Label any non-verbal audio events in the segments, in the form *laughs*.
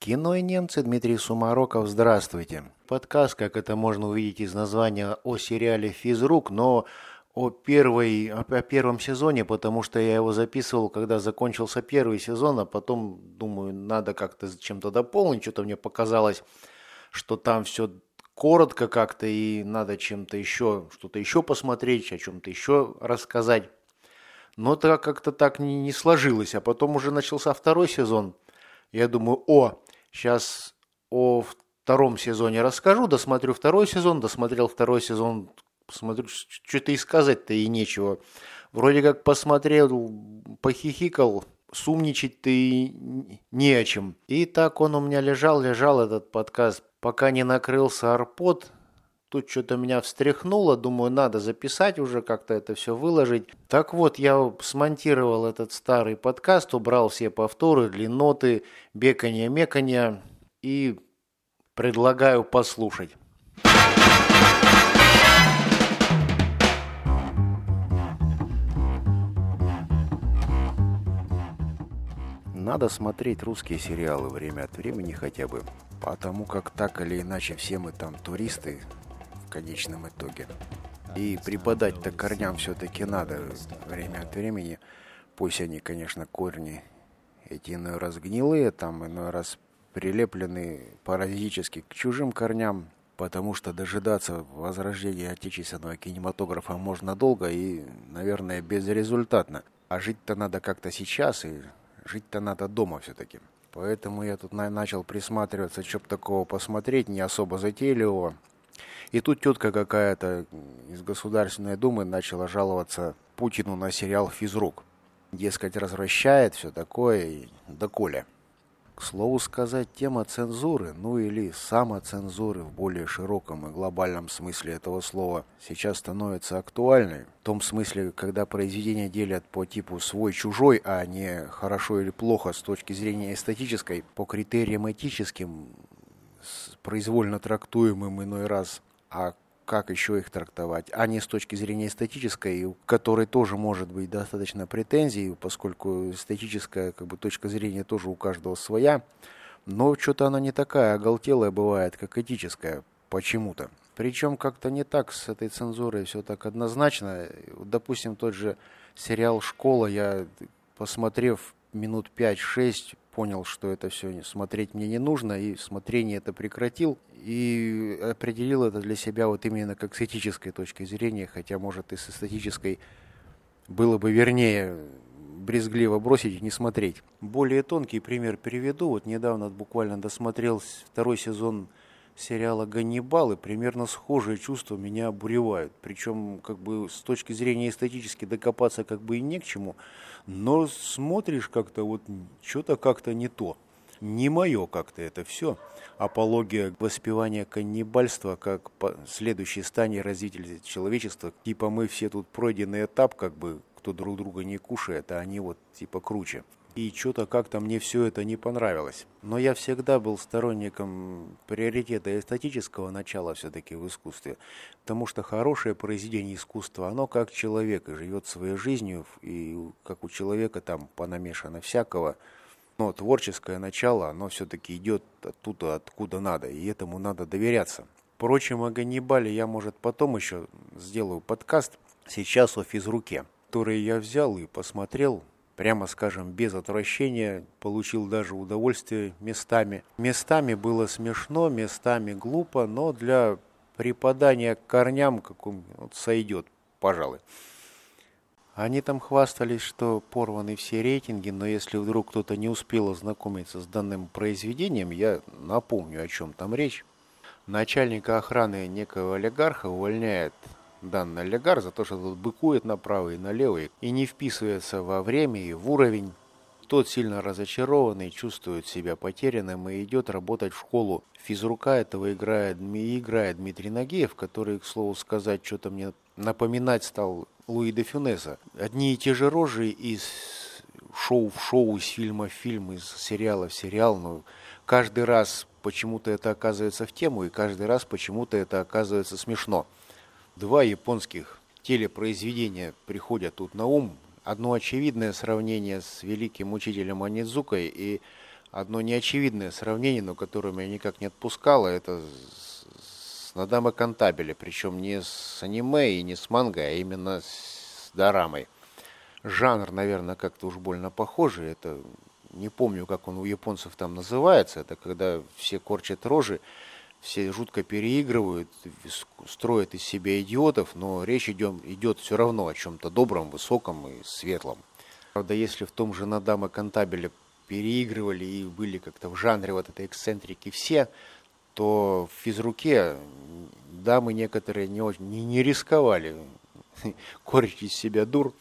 Кино и немцы, Дмитрий Сумароков, здравствуйте. Подкаст, как это можно увидеть из названия, о сериале «Физрук», но о, первой, о первом сезоне, потому что я его записывал, когда закончился первый сезон, а потом, думаю, надо как-то чем-то дополнить, что-то мне показалось, что там все коротко как-то и надо чем-то еще, что-то еще посмотреть, о чем-то еще рассказать. Но это как-то так не, не сложилось, а потом уже начался второй сезон. Я думаю, о, Сейчас о втором сезоне расскажу, досмотрю второй сезон, досмотрел второй сезон, посмотрю, что-то и сказать-то и нечего. Вроде как посмотрел, похихикал, сумничать-то и не о чем. И так он у меня лежал, лежал этот подкаст, пока не накрылся арпод. Тут что-то меня встряхнуло, думаю, надо записать уже, как-то это все выложить. Так вот, я смонтировал этот старый подкаст, убрал все повторы, длинноты, беканье, меканье и предлагаю послушать. Надо смотреть русские сериалы время от времени хотя бы, потому как так или иначе все мы там туристы, в конечном итоге. И преподать-то корням все-таки надо время от времени. Пусть они, конечно, корни эти иной раз гнилые, там иной раз прилеплены паразитически к чужим корням, потому что дожидаться возрождения отечественного кинематографа можно долго и, наверное, безрезультатно. А жить-то надо как-то сейчас, и жить-то надо дома все-таки. Поэтому я тут начал присматриваться, чтоб такого посмотреть, не особо затейливого. И тут тетка какая-то из Государственной Думы начала жаловаться Путину на сериал «Физрук». Дескать, развращает все такое, да коля. К слову сказать, тема цензуры, ну или самоцензуры в более широком и глобальном смысле этого слова, сейчас становится актуальной. В том смысле, когда произведения делят по типу свой-чужой, а не хорошо или плохо с точки зрения эстетической, по критериям этическим, произвольно трактуемым иной раз а как еще их трактовать, а не с точки зрения эстетической, у которой тоже может быть достаточно претензий, поскольку эстетическая как бы, точка зрения тоже у каждого своя, но что-то она не такая оголтелая бывает, как этическая, почему-то. Причем как-то не так с этой цензурой все так однозначно. Допустим, тот же сериал «Школа», я, посмотрев минут 5-6, понял, что это все смотреть мне не нужно, и смотрение это прекратил, и определил это для себя вот именно как с этической точки зрения, хотя, может, и с эстетической было бы вернее брезгливо бросить и не смотреть. Более тонкий пример переведу. Вот недавно буквально досмотрел второй сезон сериала «Ганнибал», и примерно схожие чувства меня обуревают. Причем, как бы, с точки зрения эстетически докопаться как бы и не к чему, но смотришь как-то вот, что-то как-то не то. Не мое как-то это все. Апология воспевания каннибальства как следующей стадии развития человечества. Типа мы все тут пройденный этап, как бы, кто друг друга не кушает, а они вот типа круче и что-то как-то мне все это не понравилось. Но я всегда был сторонником приоритета эстетического начала все-таки в искусстве, потому что хорошее произведение искусства, оно как человек и живет своей жизнью, и как у человека там понамешано всякого, но творческое начало, оно все-таки идет оттуда, откуда надо, и этому надо доверяться. Впрочем, о Ганнибале я, может, потом еще сделаю подкаст, сейчас о физруке, который я взял и посмотрел, прямо скажем, без отвращения, получил даже удовольствие местами. Местами было смешно, местами глупо, но для преподания корням каком вот сойдет, пожалуй. Они там хвастались, что порваны все рейтинги, но если вдруг кто-то не успел ознакомиться с данным произведением, я напомню, о чем там речь. Начальника охраны некого олигарха увольняет данный олигарх за то, что тут быкует направо и налево и не вписывается во время и в уровень. Тот сильно разочарованный, чувствует себя потерянным и идет работать в школу. Физрука этого играет, играет Дмитрий Нагиев, который, к слову сказать, что-то мне напоминать стал Луи де Фюнеса. Одни и те же рожи из шоу в шоу, из фильма в фильм, из сериала в сериал, но каждый раз почему-то это оказывается в тему, и каждый раз почему-то это оказывается смешно. Два японских телепроизведения приходят тут на ум. Одно очевидное сравнение с великим учителем Анидзукой и одно неочевидное сравнение, но которое меня никак не отпускало, это с Надама Кантабеля, причем не с аниме и не с манго, а именно с дорамой. Жанр, наверное, как-то уж больно похожий, это не помню, как он у японцев там называется, это когда все корчат рожи, все жутко переигрывают, строят из себя идиотов, но речь идет, идет все равно о чем-то добром, высоком и светлом. Правда, если в том же Надама Кантабеле переигрывали и были как-то в жанре вот этой эксцентрики все, то в физруке дамы некоторые не, очень, не, не рисковали *laughs* корчить из себя дур.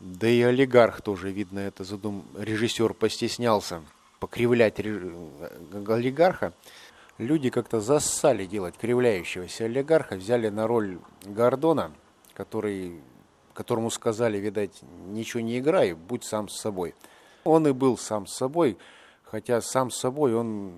Да и олигарх тоже, видно, это задум... режиссер постеснялся покривлять олигарха. Люди как-то зассали делать кривляющегося олигарха, взяли на роль Гордона, который, которому сказали, видать, ничего не играй, будь сам с собой. Он и был сам с собой, хотя сам с собой он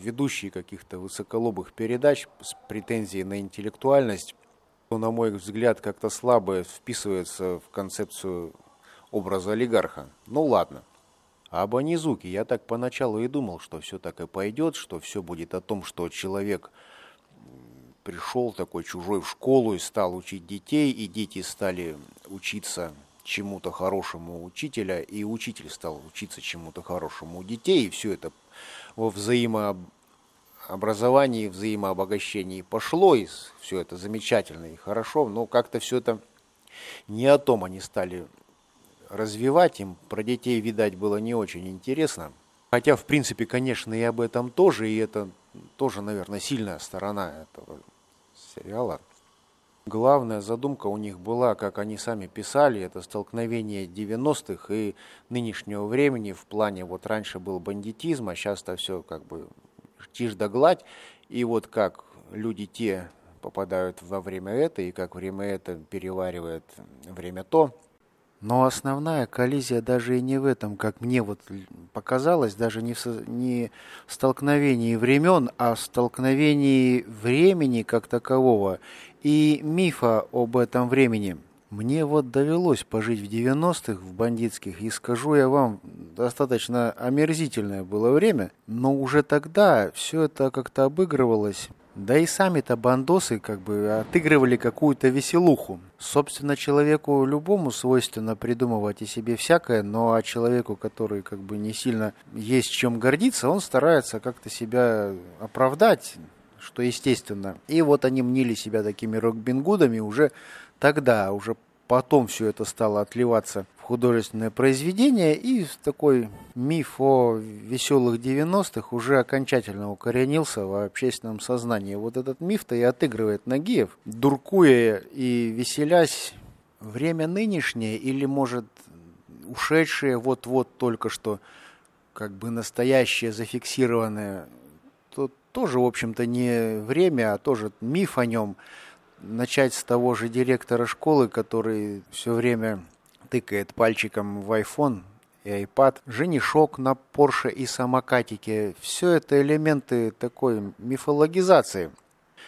ведущий каких-то высоколобых передач с претензией на интеллектуальность, на мой взгляд, как-то слабо вписывается в концепцию образа олигарха. Ну ладно. А об Анизуке я так поначалу и думал, что все так и пойдет, что все будет о том, что человек пришел такой чужой в школу и стал учить детей, и дети стали учиться чему-то хорошему учителя, и учитель стал учиться чему-то хорошему у детей, и все это во взаимообразовании, взаимообогащении пошло, и все это замечательно и хорошо, но как-то все это не о том они стали развивать им. Про детей, видать, было не очень интересно. Хотя, в принципе, конечно, и об этом тоже, и это тоже, наверное, сильная сторона этого сериала. Главная задумка у них была, как они сами писали, это столкновение 90-х и нынешнего времени в плане, вот раньше был бандитизм, а сейчас-то все как бы тишь да гладь, и вот как люди те попадают во время это, и как время это переваривает время то. Но основная коллизия даже и не в этом, как мне вот показалось, даже не в, не в столкновении времен, а в столкновении времени как такового и мифа об этом времени. Мне вот довелось пожить в 90-х в бандитских, и скажу я вам, достаточно омерзительное было время, но уже тогда все это как-то обыгрывалось да и сами-то бандосы как бы отыгрывали какую-то веселуху. Собственно, человеку любому свойственно придумывать о себе всякое, но а человеку, который как бы не сильно есть чем гордиться, он старается как-то себя оправдать, что естественно. И вот они мнили себя такими рок-бингудами уже тогда, уже потом все это стало отливаться художественное произведение, и такой миф о веселых 90-х уже окончательно укоренился в общественном сознании. Вот этот миф-то и отыгрывает Нагиев, дуркуя и веселясь время нынешнее или, может, ушедшее вот-вот только что, как бы настоящее, зафиксированное, то тоже, в общем-то, не время, а тоже миф о нем – начать с того же директора школы, который все время тыкает пальчиком в iPhone и iPad, женишок на Porsche и самокатике. Все это элементы такой мифологизации.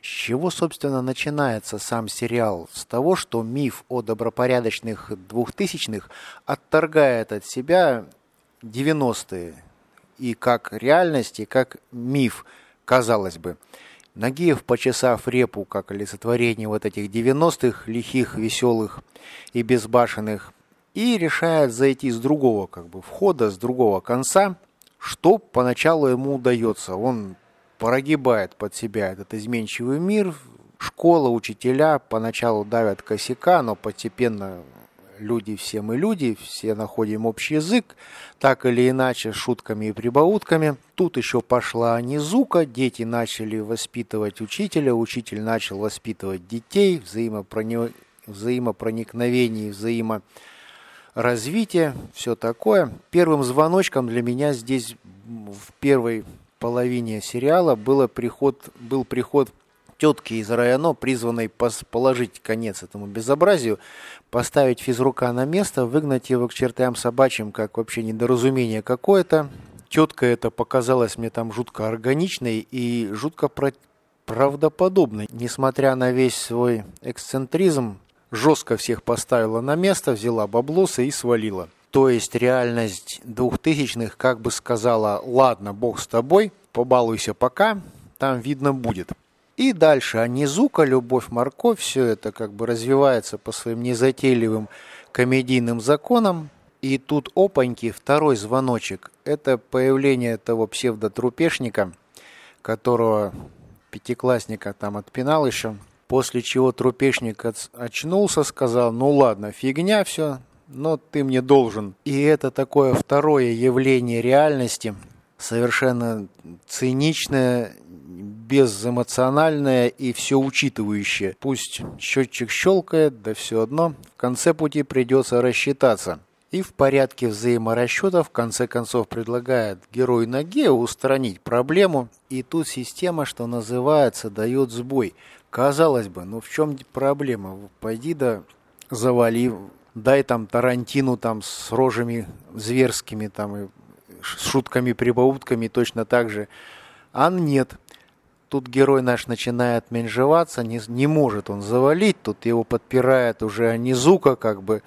С чего, собственно, начинается сам сериал? С того, что миф о добропорядочных двухтысячных отторгает от себя 90-е и как реальность, и как миф, казалось бы. Нагиев, почесав репу, как олицетворение вот этих 90-х, лихих, веселых и безбашенных, и решает зайти с другого как бы входа, с другого конца, что поначалу ему удается. Он прогибает под себя этот изменчивый мир, школа, учителя поначалу давят косяка, но постепенно люди все мы люди, все находим общий язык, так или иначе, шутками и прибаутками. Тут еще пошла низука, дети начали воспитывать учителя, учитель начал воспитывать детей, взаимопрони... взаимопроникновение, взаиморазвитие, все такое. Первым звоночком для меня здесь в первой половине сериала было приход, был приход тетки из района, призванной положить конец этому безобразию, поставить физрука на место, выгнать его к чертям собачьим, как вообще недоразумение какое-то. Тетка эта показалась мне там жутко органичной и жутко правдоподобной. Несмотря на весь свой эксцентризм, жестко всех поставила на место, взяла баблосы и свалила. То есть реальность двухтысячных как бы сказала, ладно, бог с тобой, побалуйся пока, там видно будет. И дальше Анизука, Любовь, Морковь, все это как бы развивается по своим незатейливым комедийным законам. И тут опаньки, второй звоночек. Это появление того псевдотрупешника, которого пятиклассника там отпинал еще. После чего трупешник очнулся, сказал, ну ладно, фигня все, но ты мне должен. И это такое второе явление реальности, совершенно циничное, безэмоциональное и все учитывающее. Пусть счетчик щелкает, да все одно, в конце пути придется рассчитаться. И в порядке взаиморасчета в конце концов предлагает герой Нагео устранить проблему. И тут система, что называется, дает сбой. Казалось бы, ну в чем проблема? Пойди да завали, дай там Тарантину там с рожами зверскими там и с шутками-прибаутками точно так же. А нет, тут герой наш начинает менжеваться, не, не может он завалить, тут его подпирает уже Низука, как бы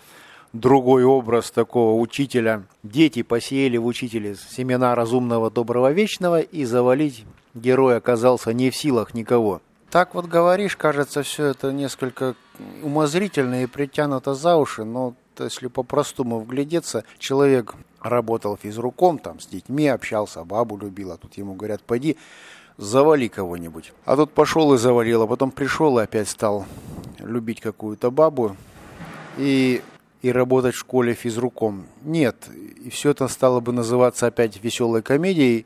другой образ такого учителя. Дети посеяли в учителе семена разумного, доброго, вечного, и завалить герой оказался не в силах никого. Так вот говоришь, кажется, все это несколько умозрительно и притянуто за уши, но если по-простому вглядеться, человек работал физруком, там с детьми общался, бабу любил, а тут ему говорят, пойди завали кого-нибудь. А тут пошел и завалил, а потом пришел и опять стал любить какую-то бабу и, и работать в школе физруком. Нет, и все это стало бы называться опять веселой комедией.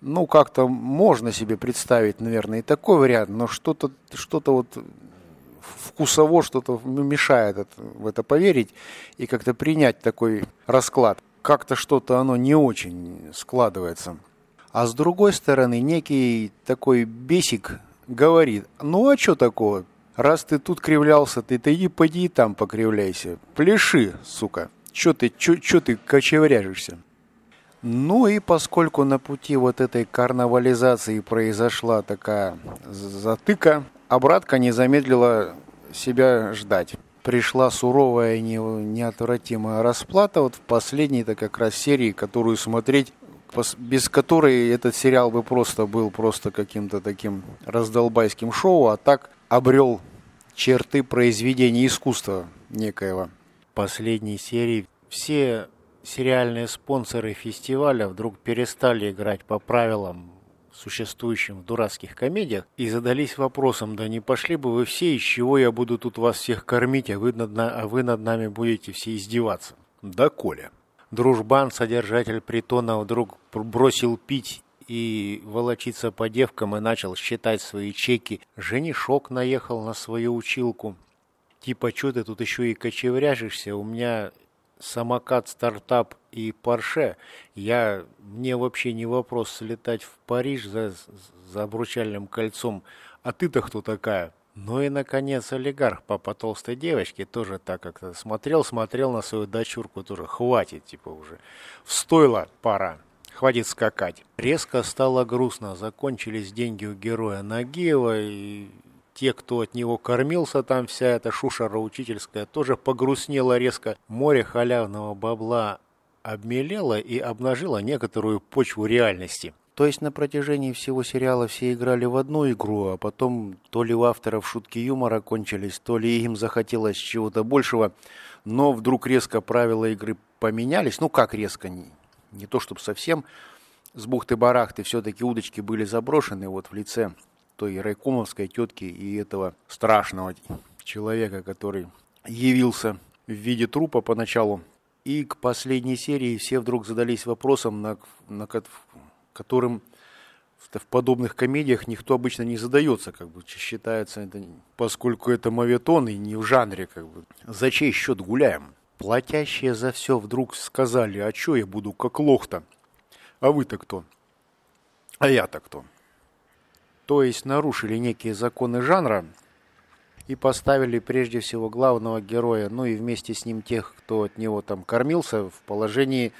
Ну, как-то можно себе представить, наверное, и такой вариант, но что-то что вот вкусово что-то мешает в это поверить и как-то принять такой расклад. Как-то что-то оно не очень складывается. А с другой стороны, некий такой бесик говорит, ну а что такого? Раз ты тут кривлялся, ты то иди поди там покривляйся. Пляши, сука. Чё ты, чё, чё ты кочевряжешься? Ну и поскольку на пути вот этой карнавализации произошла такая затыка, обратка не замедлила себя ждать. Пришла суровая и неотвратимая расплата вот в последней-то как раз серии, которую смотреть без которой этот сериал бы просто был просто каким-то таким раздолбайским шоу, а так обрел черты произведения искусства некоего. Последней серии все сериальные спонсоры фестиваля вдруг перестали играть по правилам, существующим в дурацких комедиях, и задались вопросом, да не пошли бы вы все, из чего я буду тут вас всех кормить, а вы над, а вы над нами будете все издеваться. Да, Коля. Дружбан, содержатель притона, вдруг бросил пить и волочиться по девкам и начал считать свои чеки. Женишок наехал на свою училку. Типа, что ты тут еще и кочевряжешься? У меня самокат, стартап и Порше. Я, мне вообще не вопрос слетать в Париж за, за обручальным кольцом. А ты-то кто такая? Ну и, наконец, олигарх, папа толстой девочки, тоже так как-то смотрел, смотрел на свою дочурку, тоже хватит, типа уже. Встойло пора, хватит скакать. Резко стало грустно, закончились деньги у героя Нагиева, и те, кто от него кормился, там вся эта шушера учительская, тоже погрустнела резко. Море халявного бабла обмелело и обнажило некоторую почву реальности. То есть на протяжении всего сериала все играли в одну игру, а потом то ли у авторов шутки юмора кончились, то ли им захотелось чего-то большего, но вдруг резко правила игры поменялись. Ну как резко, не, то чтобы совсем. С бухты-барахты все-таки удочки были заброшены вот в лице той райкомовской тетки и этого страшного человека, который явился в виде трупа поначалу. И к последней серии все вдруг задались вопросом, на, на, которым в подобных комедиях никто обычно не задается, как бы считается это, поскольку это моветон и не в жанре, как бы. За чей счет гуляем? Платящие за все вдруг сказали, а чё я буду как лох-то? А вы-то кто? А я-то кто? То есть нарушили некие законы жанра и поставили прежде всего главного героя, ну и вместе с ним тех, кто от него там кормился, в положении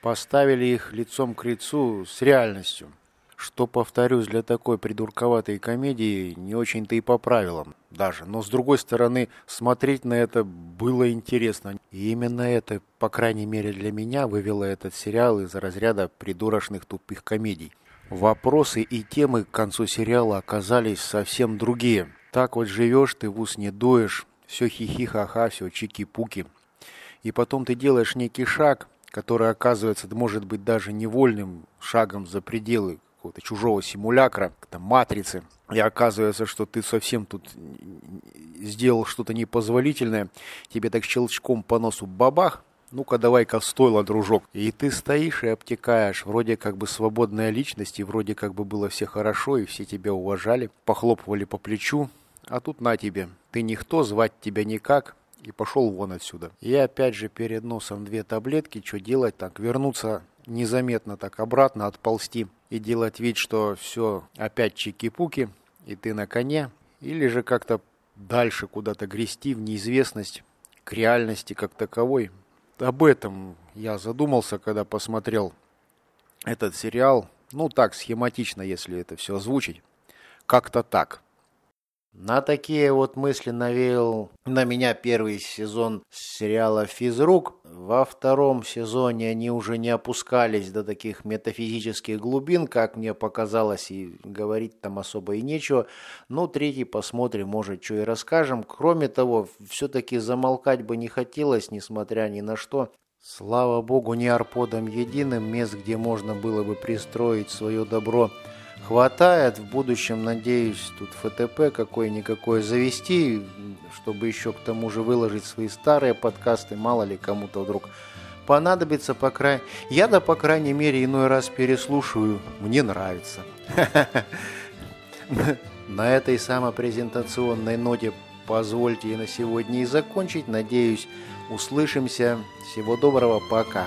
поставили их лицом к лицу с реальностью. Что, повторюсь, для такой придурковатой комедии не очень-то и по правилам даже. Но, с другой стороны, смотреть на это было интересно. И именно это, по крайней мере для меня, вывело этот сериал из разряда придурочных тупых комедий. Вопросы и темы к концу сериала оказались совсем другие. Так вот живешь, ты в ус не дуешь, все хихи-ха-ха, все чики-пуки. И потом ты делаешь некий шаг, который оказывается, может быть, даже невольным шагом за пределы какого-то чужого симулякра, там, матрицы. И оказывается, что ты совсем тут сделал что-то непозволительное, тебе так щелчком по носу бабах, ну-ка давай-ка стойло, дружок. И ты стоишь и обтекаешь, вроде как бы свободная личность, и вроде как бы было все хорошо, и все тебя уважали, похлопывали по плечу, а тут на тебе, ты никто, звать тебя никак, и пошел вон отсюда. И опять же перед носом две таблетки, что делать так, вернуться незаметно так обратно, отползти и делать вид, что все опять чики-пуки, и ты на коне, или же как-то дальше куда-то грести в неизвестность, к реальности как таковой. Об этом я задумался, когда посмотрел этот сериал. Ну так, схематично, если это все озвучить. Как-то так. На такие вот мысли навеял на меня первый сезон сериала «Физрук». Во втором сезоне они уже не опускались до таких метафизических глубин, как мне показалось, и говорить там особо и нечего. Ну, третий посмотрим, может, что и расскажем. Кроме того, все-таки замолкать бы не хотелось, несмотря ни на что. Слава богу, не арподом единым, мест, где можно было бы пристроить свое добро – хватает. В будущем, надеюсь, тут ФТП какой-никакой завести, чтобы еще к тому же выложить свои старые подкасты, мало ли кому-то вдруг понадобится, по крайней... Я, да, по крайней мере, иной раз переслушиваю. Мне нравится. *laughs* На этой самопрезентационной ноте позвольте на сегодня и закончить. Надеюсь, услышимся. Всего доброго, пока.